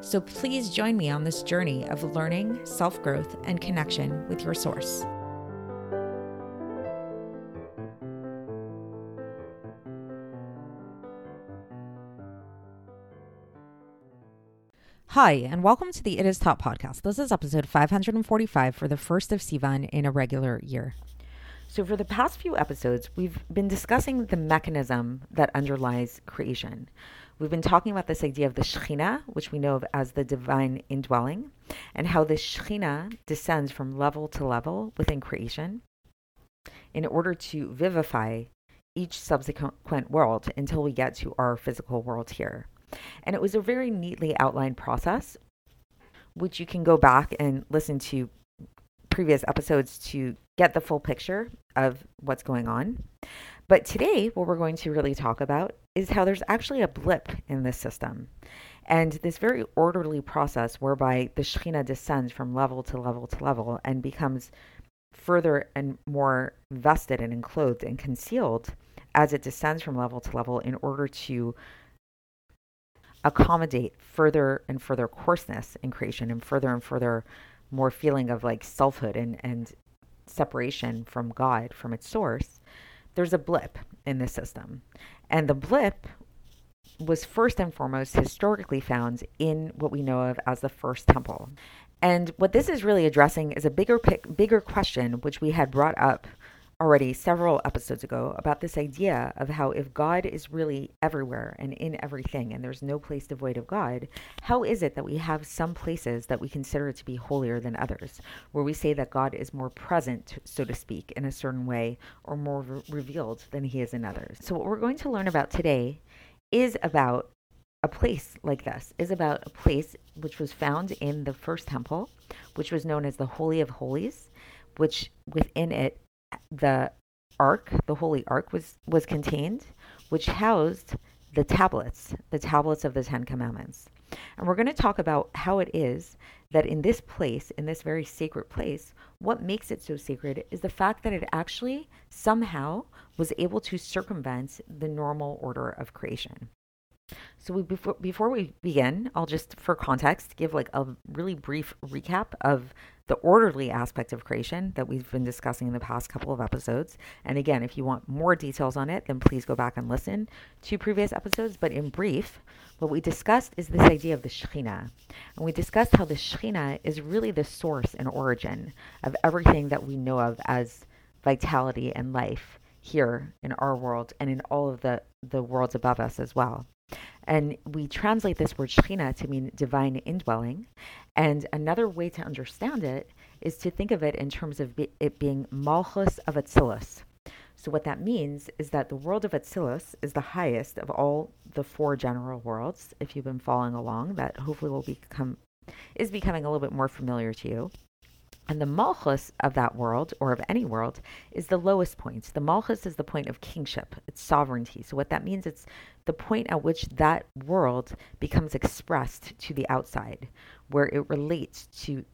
So please join me on this journey of learning, self growth, and connection with your source. Hi, and welcome to the It Is Taught podcast. This is episode 545 for the first of Sivan in a regular year. So, for the past few episodes, we've been discussing the mechanism that underlies creation. We've been talking about this idea of the Shekhinah, which we know of as the divine indwelling, and how the Shekhinah descends from level to level within creation in order to vivify each subsequent world until we get to our physical world here. And it was a very neatly outlined process, which you can go back and listen to previous episodes to get the full picture of what's going on. But today, what we're going to really talk about is how there's actually a blip in this system. And this very orderly process whereby the Shekhinah descends from level to level to level and becomes further and more vested and enclosed and concealed as it descends from level to level in order to accommodate further and further coarseness in creation and further and further more feeling of like selfhood and, and separation from God, from its source, there's a blip in the system. And the blip was first and foremost historically found in what we know of as the first temple. And what this is really addressing is a bigger bigger question which we had brought up already several episodes ago about this idea of how if God is really everywhere and in everything and there's no place devoid of God, how is it that we have some places that we consider to be holier than others, where we say that God is more present, so to speak, in a certain way or more re- revealed than he is in others? So, what we're going to learn about today is about a place like this, is about a place which was found in the first temple, which was known as the Holy of Holies, which within it the ark, the holy ark was was contained, which housed the tablets, the tablets of the 10 commandments. And we're going to talk about how it is that in this place, in this very sacred place, what makes it so sacred is the fact that it actually somehow was able to circumvent the normal order of creation. So we, before before we begin, I'll just for context give like a really brief recap of the orderly aspect of creation that we've been discussing in the past couple of episodes. And again, if you want more details on it, then please go back and listen to previous episodes. But in brief, what we discussed is this idea of the Shekhinah. And we discussed how the Shekhinah is really the source and origin of everything that we know of as vitality and life here in our world and in all of the, the worlds above us as well. And we translate this word Shekhinah to mean divine indwelling. And another way to understand it is to think of it in terms of it being Malchus of Atzilus. So, what that means is that the world of Atzilus is the highest of all the four general worlds. If you've been following along, that hopefully will become is becoming a little bit more familiar to you. And the malchus of that world, or of any world, is the lowest point. The malchus is the point of kingship, it's sovereignty. So, what that means, it's the point at which that world becomes expressed to the outside, where it relates to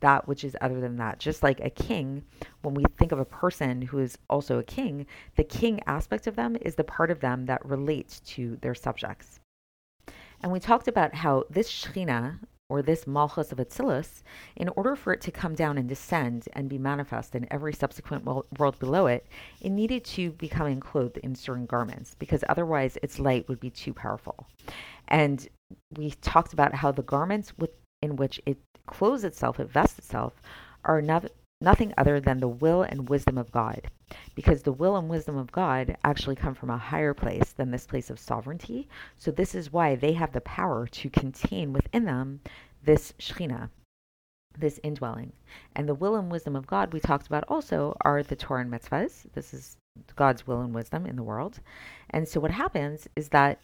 that which is other than that. Just like a king, when we think of a person who is also a king, the king aspect of them is the part of them that relates to their subjects. And we talked about how this Shekhinah, or this Malchus of Atzilus, in order for it to come down and descend and be manifest in every subsequent world below it, it needed to become enclosed in certain garments because otherwise its light would be too powerful. And we talked about how the garments with, in which it clothes itself, it vests itself, are not, nothing other than the will and wisdom of God. Because the will and wisdom of God actually come from a higher place than this place of sovereignty. So, this is why they have the power to contain within them this Shekhinah. this indwelling. And the will and wisdom of God we talked about also are the Torah and mitzvahs. This is God's will and wisdom in the world. And so what happens is that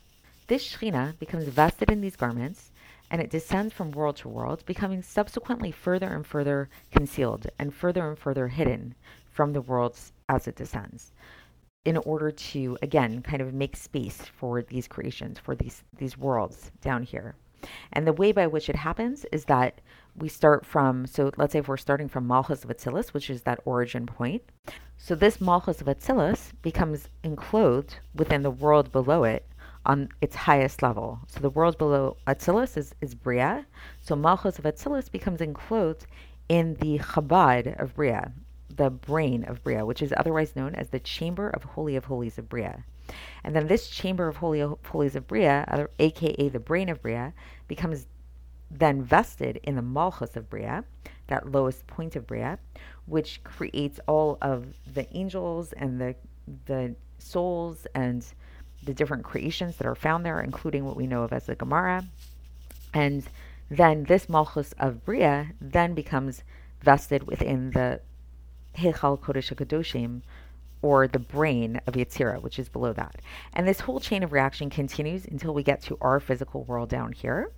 this Shekhinah becomes vested in these garments and it descends from world to world, becoming subsequently further and further concealed and further and further hidden from the worlds as it descends in order to again kind of make space for these creations for these these worlds down here. And the way by which it happens is that we start from so let's say if we're starting from malchus of which is that origin point so this malchus of becomes enclosed within the world below it on its highest level. So the world below Atzilus is, is Bria. So Malchus of Atzilus becomes enclosed in the Chabad of Bria, the brain of Bria, which is otherwise known as the Chamber of Holy of Holies of Bria. And then this Chamber of Holy of Holies of Bria, aka the brain of Bria, becomes then vested in the Malchus of Bria, that lowest point of Bria, which creates all of the angels and the the souls and the different creations that are found there, including what we know of as the Gemara. And then this Malchus of Bria then becomes vested within the Heichal Kodesh HaKadoshim, or the brain of Yetzirah, which is below that. And this whole chain of reaction continues until we get to our physical world down here,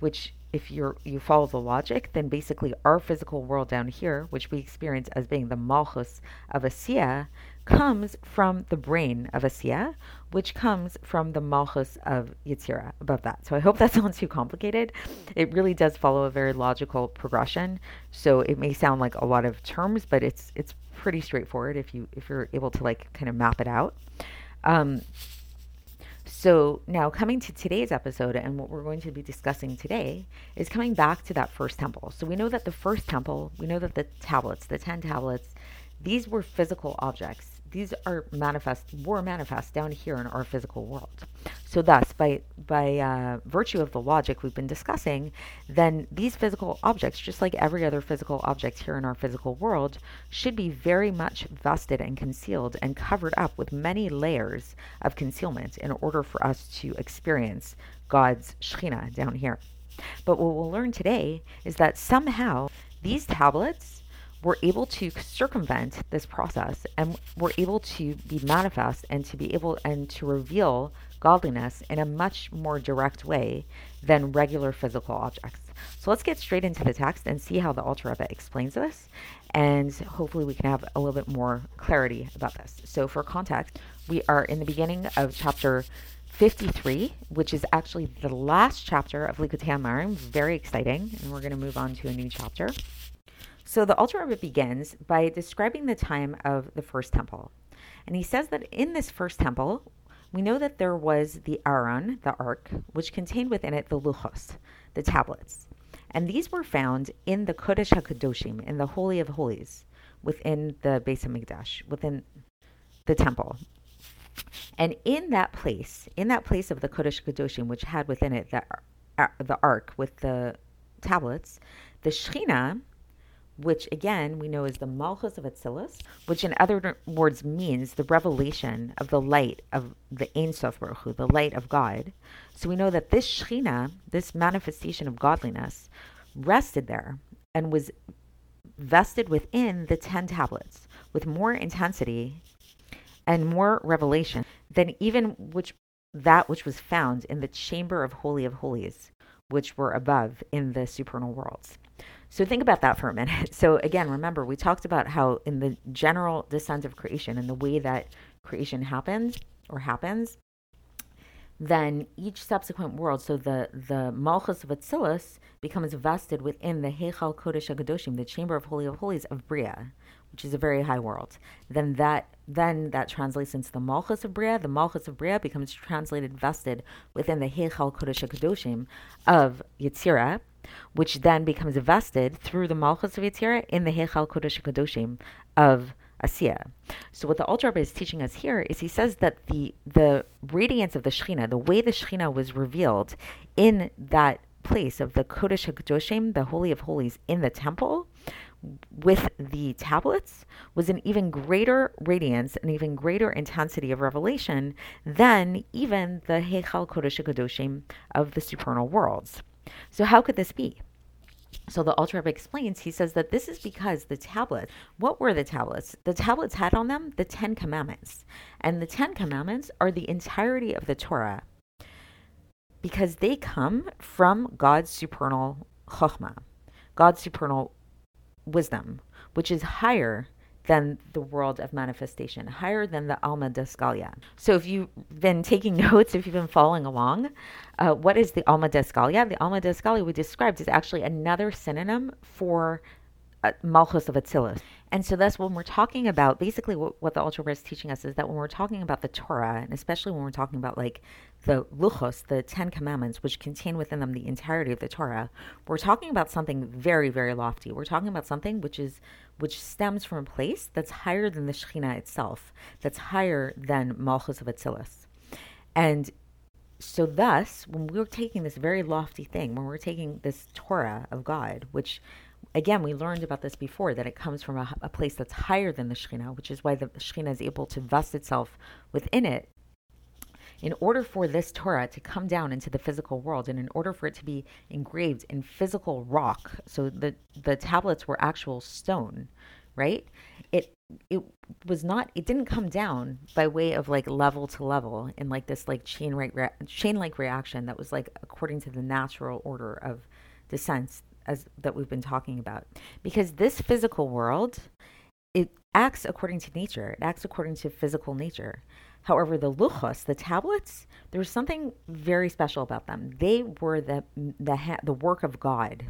which if you're you follow the logic, then basically our physical world down here, which we experience as being the malchus of Asiya, comes from the brain of Asiya, which comes from the malchus of Yetzirah above that. So I hope that's not too complicated. It really does follow a very logical progression. So it may sound like a lot of terms, but it's it's pretty straightforward if you if you're able to like kind of map it out. Um, so, now coming to today's episode and what we're going to be discussing today is coming back to that first temple. So, we know that the first temple, we know that the tablets, the 10 tablets, these were physical objects these are manifest were manifest down here in our physical world. So thus, by by uh, virtue of the logic we've been discussing, then these physical objects, just like every other physical object here in our physical world, should be very much vested and concealed and covered up with many layers of concealment in order for us to experience God's Shekhinah down here. But what we'll learn today is that somehow these tablets we're able to circumvent this process and we're able to be manifest and to be able and to reveal godliness in a much more direct way than regular physical objects. So let's get straight into the text and see how the Alter Rebbe explains this, and hopefully we can have a little bit more clarity about this. So for context, we are in the beginning of chapter 53, which is actually the last chapter of Likkutei Amarim. Very exciting, and we're going to move on to a new chapter. So the Alter Rebbe begins by describing the time of the first temple. And he says that in this first temple, we know that there was the Aron, the ark, which contained within it the Luchos, the tablets. And these were found in the Kodesh HaKadoshim, in the Holy of Holies, within the Beis HaMikdash, within the temple. And in that place, in that place of the Kodesh HaKadoshim, which had within it the, uh, the ark with the tablets, the Shekhinah which again we know is the Malchus of Atzilus, which in other words means the revelation of the light of the Ein Sof Baruch Hu, the light of God. So we know that this Shechina, this manifestation of godliness, rested there and was vested within the ten tablets with more intensity and more revelation than even which that which was found in the chamber of holy of holies, which were above in the supernal worlds. So think about that for a minute. So again, remember we talked about how in the general descent of creation and the way that creation happens or happens, then each subsequent world, so the the Malchus of Atzilus becomes vested within the Heichal Kodesh HaKadoshim, the Chamber of Holy of Holies of Bria, which is a very high world. Then that then that translates into the Malchus of Bria. The Malchus of Bria becomes translated vested within the Heichal Kodesh HaKadoshim of Yetzirah, which then becomes vested through the Malchus of Yetzirah in the Heichal Kodesh Kadoshim of Asiya. So what the Alter Rebbe is teaching us here is he says that the the radiance of the Shechina, the way the Shechina was revealed in that place of the Kodesh HaKadoshim, the Holy of Holies in the temple, with the tablets was an even greater radiance, an even greater intensity of revelation than even the Heichal Kodesh HaKadoshim of the supernal worlds. So, how could this be? So the Rebbe explains, he says that this is because the tablets, what were the tablets? The tablets had on them the Ten Commandments. And the Ten Commandments are the entirety of the Torah because they come from God's supernal chokhmah, God's supernal wisdom, which is higher than the world of manifestation, higher than the Alma D'itgalya. So if you've been taking notes, if you've been following along, uh, what is the Alma D'itgalya? The Alma D'itgalya we described is actually another synonym for uh, Malchus of Atzilus. And so that's when we're talking about basically what, what the Alter Rebbe is teaching us is that when we're talking about the Torah, and especially when we're talking about like the Luchos, the Ten Commandments, which contain within them the entirety of the Torah, we're talking about something very, very lofty. We're talking about something which is which stems from a place that's higher than the Shekhinah itself, that's higher than Malchus of Atzilus. And so thus, when we're taking this very lofty thing, when we're taking this Torah of God, which again, we learned about this before that it comes from a, a place that's higher than the Shekhinah, which is why the Shekhinah is able to vest itself within it. In order for this Torah to come down into the physical world, and in order for it to be engraved in physical rock, so the the tablets were actual stone, right? It it was not. It didn't come down by way of like level to level in like this like chain right chain like reaction that was like according to the natural order of descent as that we've been talking about. Because this physical world it acts according to nature. It acts according to physical nature. However the luchos the tablets there was something very special about them. They were the the the work of god.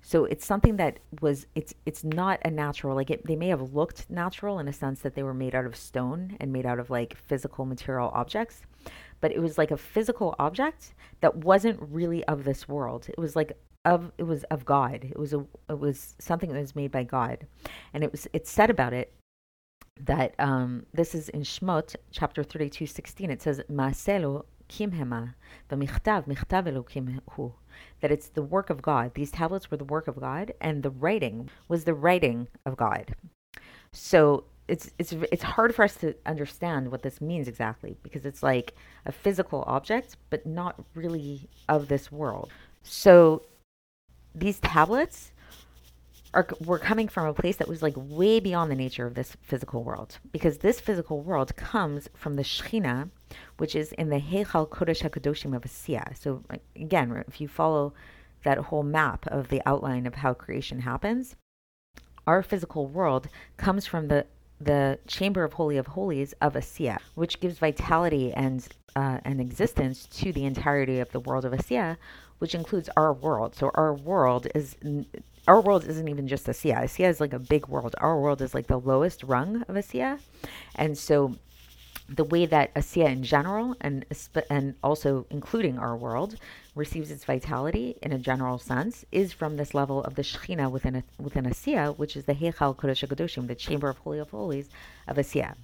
So it's something that was it's it's not a natural like it, they may have looked natural in a sense that they were made out of stone and made out of like physical material objects but it was like a physical object that wasn't really of this world. It was like of it was of God. It was a it was something that was made by God, and it was it said about it that um, this is in Shmot chapter thirty two sixteen. It says Maaselo kimhema v'michtav michtav elokim hu. That it's the work of God. These tablets were the work of God, and the writing was the writing of God. So it's it's it's hard for us to understand what this means exactly because it's like a physical object, but not really of this world. So these tablets are were coming from a place that was like way beyond the nature of this physical world because this physical world comes from the Shechina, which is in the Heichal Kodesh Hakadoshim of Asiya. So again, if you follow that whole map of the outline of how creation happens, our physical world comes from the the chamber of holy of holies of Asiya, which gives vitality and uh, and existence to the entirety of the world of Asiya, which includes our world. So our world is our world isn't even just Asiya. Asiya is like a big world. Our world is like the lowest rung of Asiya, and so the way that Asiya in general and and also including our world receives its vitality in a general sense is from this level of the Shechina within a, within Asiya, which is the Heichal Kodesh HaKadoshim, the chamber of holy of holies of Asiya.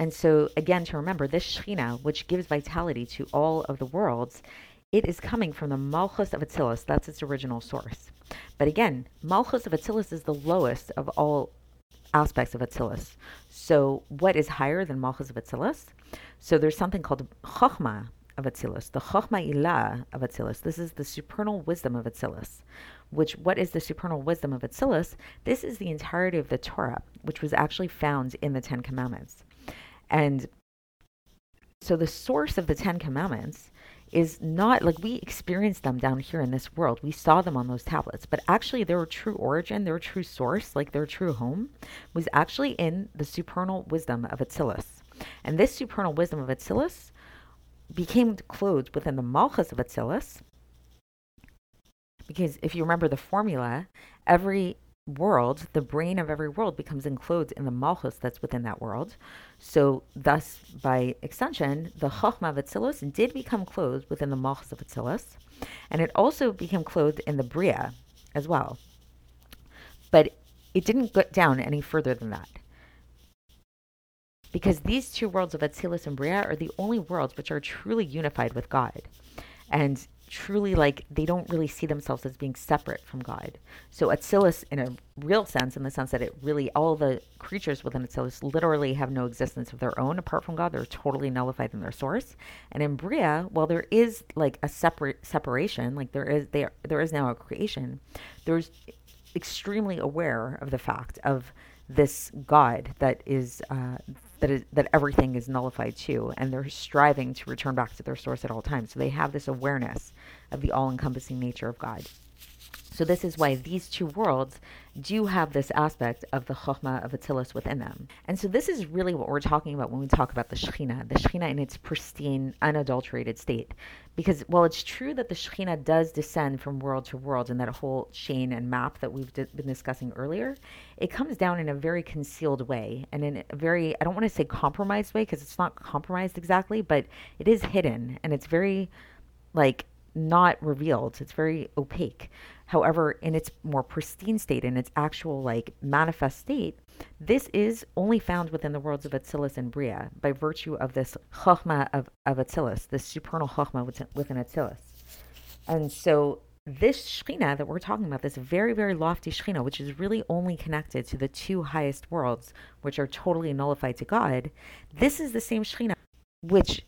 And so again, to remember this Shechina, which gives vitality to all of the worlds, it is coming from the Malchus of Atzilus. That's its original source. But again, Malchus of Atzilus is the lowest of all aspects of Atzilus. So, what is higher than Malchus of Atzilus? So, there's something called Chochma of Atzilus, the Chochma Ilah of Atzilus. This is the supernal wisdom of Atzilus. Which, what is the supernal wisdom of Atzilus? This is the entirety of the Torah, which was actually found in the Ten Commandments. And so, the source of the Ten Commandments is not like we experienced them down here in this world. We saw them on those tablets, but actually their true origin, their true source, like their true home, was actually in the supernal wisdom of Atzilus. And this supernal wisdom of Atzilus became clothed within the Malchus of Atzilus. Because if you remember the formula, every world, the brain of every world becomes enclosed in the malchus that's within that world. So, thus, by extension, the chokhmah of Atzilus did become clothed within the malchus of Atzilus, and it also became clothed in the bria as well. But it didn't get down any further than that. Because these two worlds of Atzilus and Bria are the only worlds which are truly unified with God. And truly like they don't really see themselves as being separate from God. So Atzilus, in a real sense, in the sense that it really all the creatures within Atzilus literally have no existence of their own apart from God. They're totally nullified in their source. And in Bria, while there is like a separate separation, like there is there there is now a creation, there's extremely aware of the fact of this God that is uh, that is that everything is nullified too, and they're striving to return back to their source at all times. So they have this awareness of the all-encompassing nature of God. So this is why these two worlds do have this aspect of the Chokhmah of Atzilus within them. And so this is really what we're talking about when we talk about the Shekhinah, the Shekhinah in its pristine, unadulterated state. Because while it's true that the Shekhinah does descend from world to world in that whole chain and map that we've d- been discussing earlier, it comes down in a very concealed way and in a very, I don't want to say compromised way because it's not compromised exactly, but it is hidden and it's very like not revealed. It's very opaque. However, in its more pristine state, in its actual like manifest state, this is only found within the worlds of Atzilus and Bria by virtue of this Chokhmah of, of Atzilus, this supernal Chokhmah within, within Atzilus. And so this Shekhinah that we're talking about, this very, very lofty Shekhinah, which is really only connected to the two highest worlds, which are totally nullified to God, this is the same Shekhinah which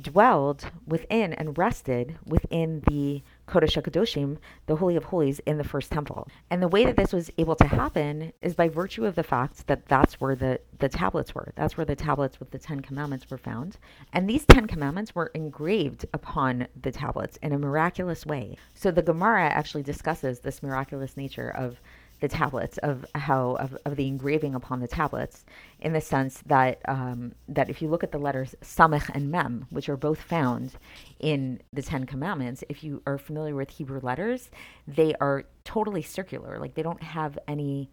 dwelled within and rested within the Kodesh HaKadoshim, the Holy of Holies, in the first temple. And the way that this was able to happen is by virtue of the fact that that's where the, the tablets were. That's where the tablets with the Ten Commandments were found. And these Ten Commandments were engraved upon the tablets in a miraculous way. So the Gemara actually discusses this miraculous nature of the tablets of how of, of the engraving upon the tablets in the sense that um, that if you look at the letters samech and mem which are both found in the 10 commandments if you are familiar with hebrew letters they are totally circular like they don't have any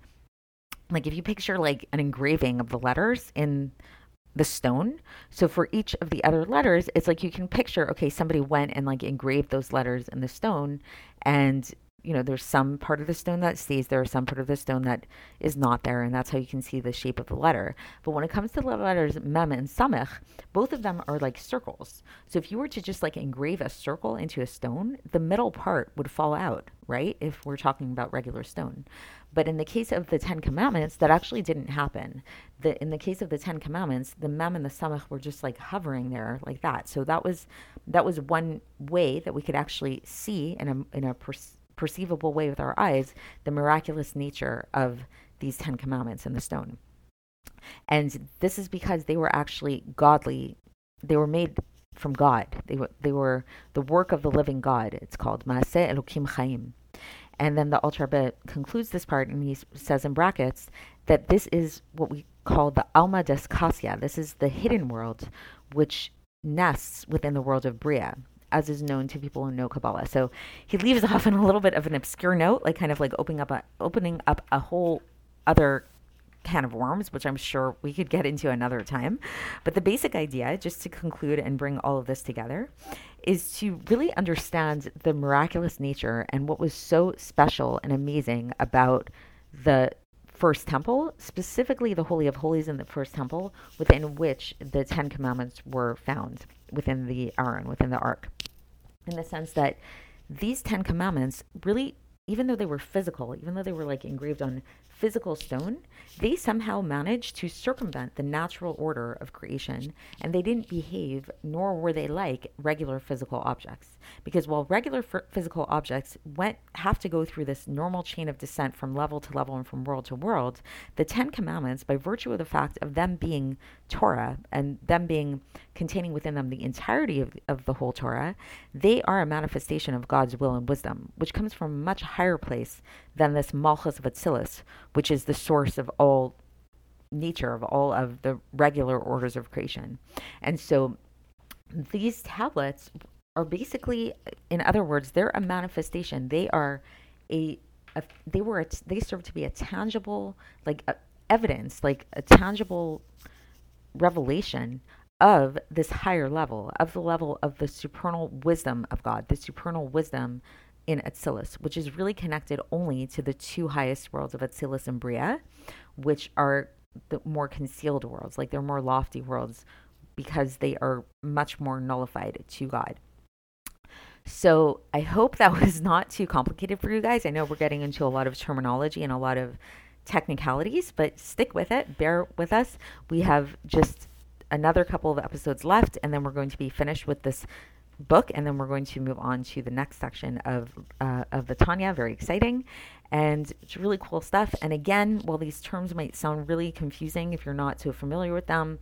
like if you picture like an engraving of the letters in the stone. So for each of the other letters, it's like you can picture, okay, somebody went and like engraved those letters in the stone and you know, there's some part of the stone that stays there, some part of the stone that is not there, and that's how you can see the shape of the letter. But when it comes to the letters mem and samech, both of them are like circles. So if you were to just like engrave a circle into a stone, the middle part would fall out, right? If we're talking about regular stone. But in the case of the Ten Commandments, that actually didn't happen. The, in the case of the Ten Commandments, the mem and the samech were just like hovering there like that. So that was that was one way that we could actually see in a in a pers- perceivable way with our eyes the miraculous nature of these Ten Commandments in the stone. And this is because they were actually godly, they were made from God. They were, they were the work of the living God. It's called Maaseh Elokim Chaim. And then the Alter Rebbe concludes this part and he says in brackets that this is what we call the Alma D'itkasya. This is the hidden world which nests within the world of Bria as is known to people who know Kabbalah. So he leaves off on a little bit of an obscure note, like kind of like opening up a opening up a whole other can of worms, which I'm sure we could get into another time. But the basic idea, just to conclude and bring all of this together, is to really understand the miraculous nature and what was so special and amazing about the first temple, specifically the Holy of Holies in the first temple, within which the Ten Commandments were found within the Aron, within the Ark, in the sense that these Ten Commandments really, even though they were physical, even though they were like engraved on physical stone, they somehow managed to circumvent the natural order of creation and they didn't behave, nor were they like regular physical objects. Because while regular f- physical objects went have to go through this normal chain of descent from level to level and from world to world, the Ten Commandments, by virtue of the fact of them being Torah and them being containing within them the entirety of, of the whole Torah, they are a manifestation of God's will and wisdom, which comes from a much higher place than this Malchus of Atzilus, which is the source of all nature, of all of the regular orders of creation. And so these tablets are basically, in other words, they're a manifestation. They are a, a they were a, they serve to be a tangible like a, evidence, like a tangible revelation of this higher level, of the level of the supernal wisdom of God, the supernal wisdom in Atzilus, which is really connected only to the two highest worlds of Atzilus and Bria, which are the more concealed worlds, like they're more lofty worlds because they are much more nullified to God. So I hope that was not too complicated for you guys. I know we're getting into a lot of terminology and a lot of technicalities, but stick with it. Bear with us. We have just another couple of episodes left, and then we're going to be finished with this book, and then we're going to move on to the next section of uh, of the Tanya. Very exciting, and it's really cool stuff. And again, while these terms might sound really confusing if you're not so familiar with them,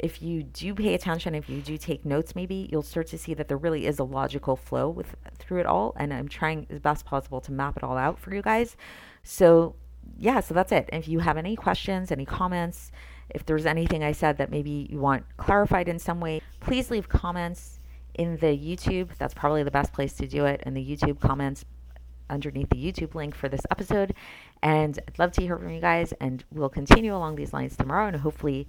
if you do pay attention, if you do take notes, maybe you'll start to see that there really is a logical flow with through it all. And I'm trying as best possible to map it all out for you guys. So yeah, so that's it. If you have any questions, any comments, if there's anything I said that maybe you want clarified in some way, please leave comments in the YouTube. That's probably the best place to do it in the YouTube comments underneath the YouTube link for this episode. And I'd love to hear from you guys, and we'll continue along these lines tomorrow and hopefully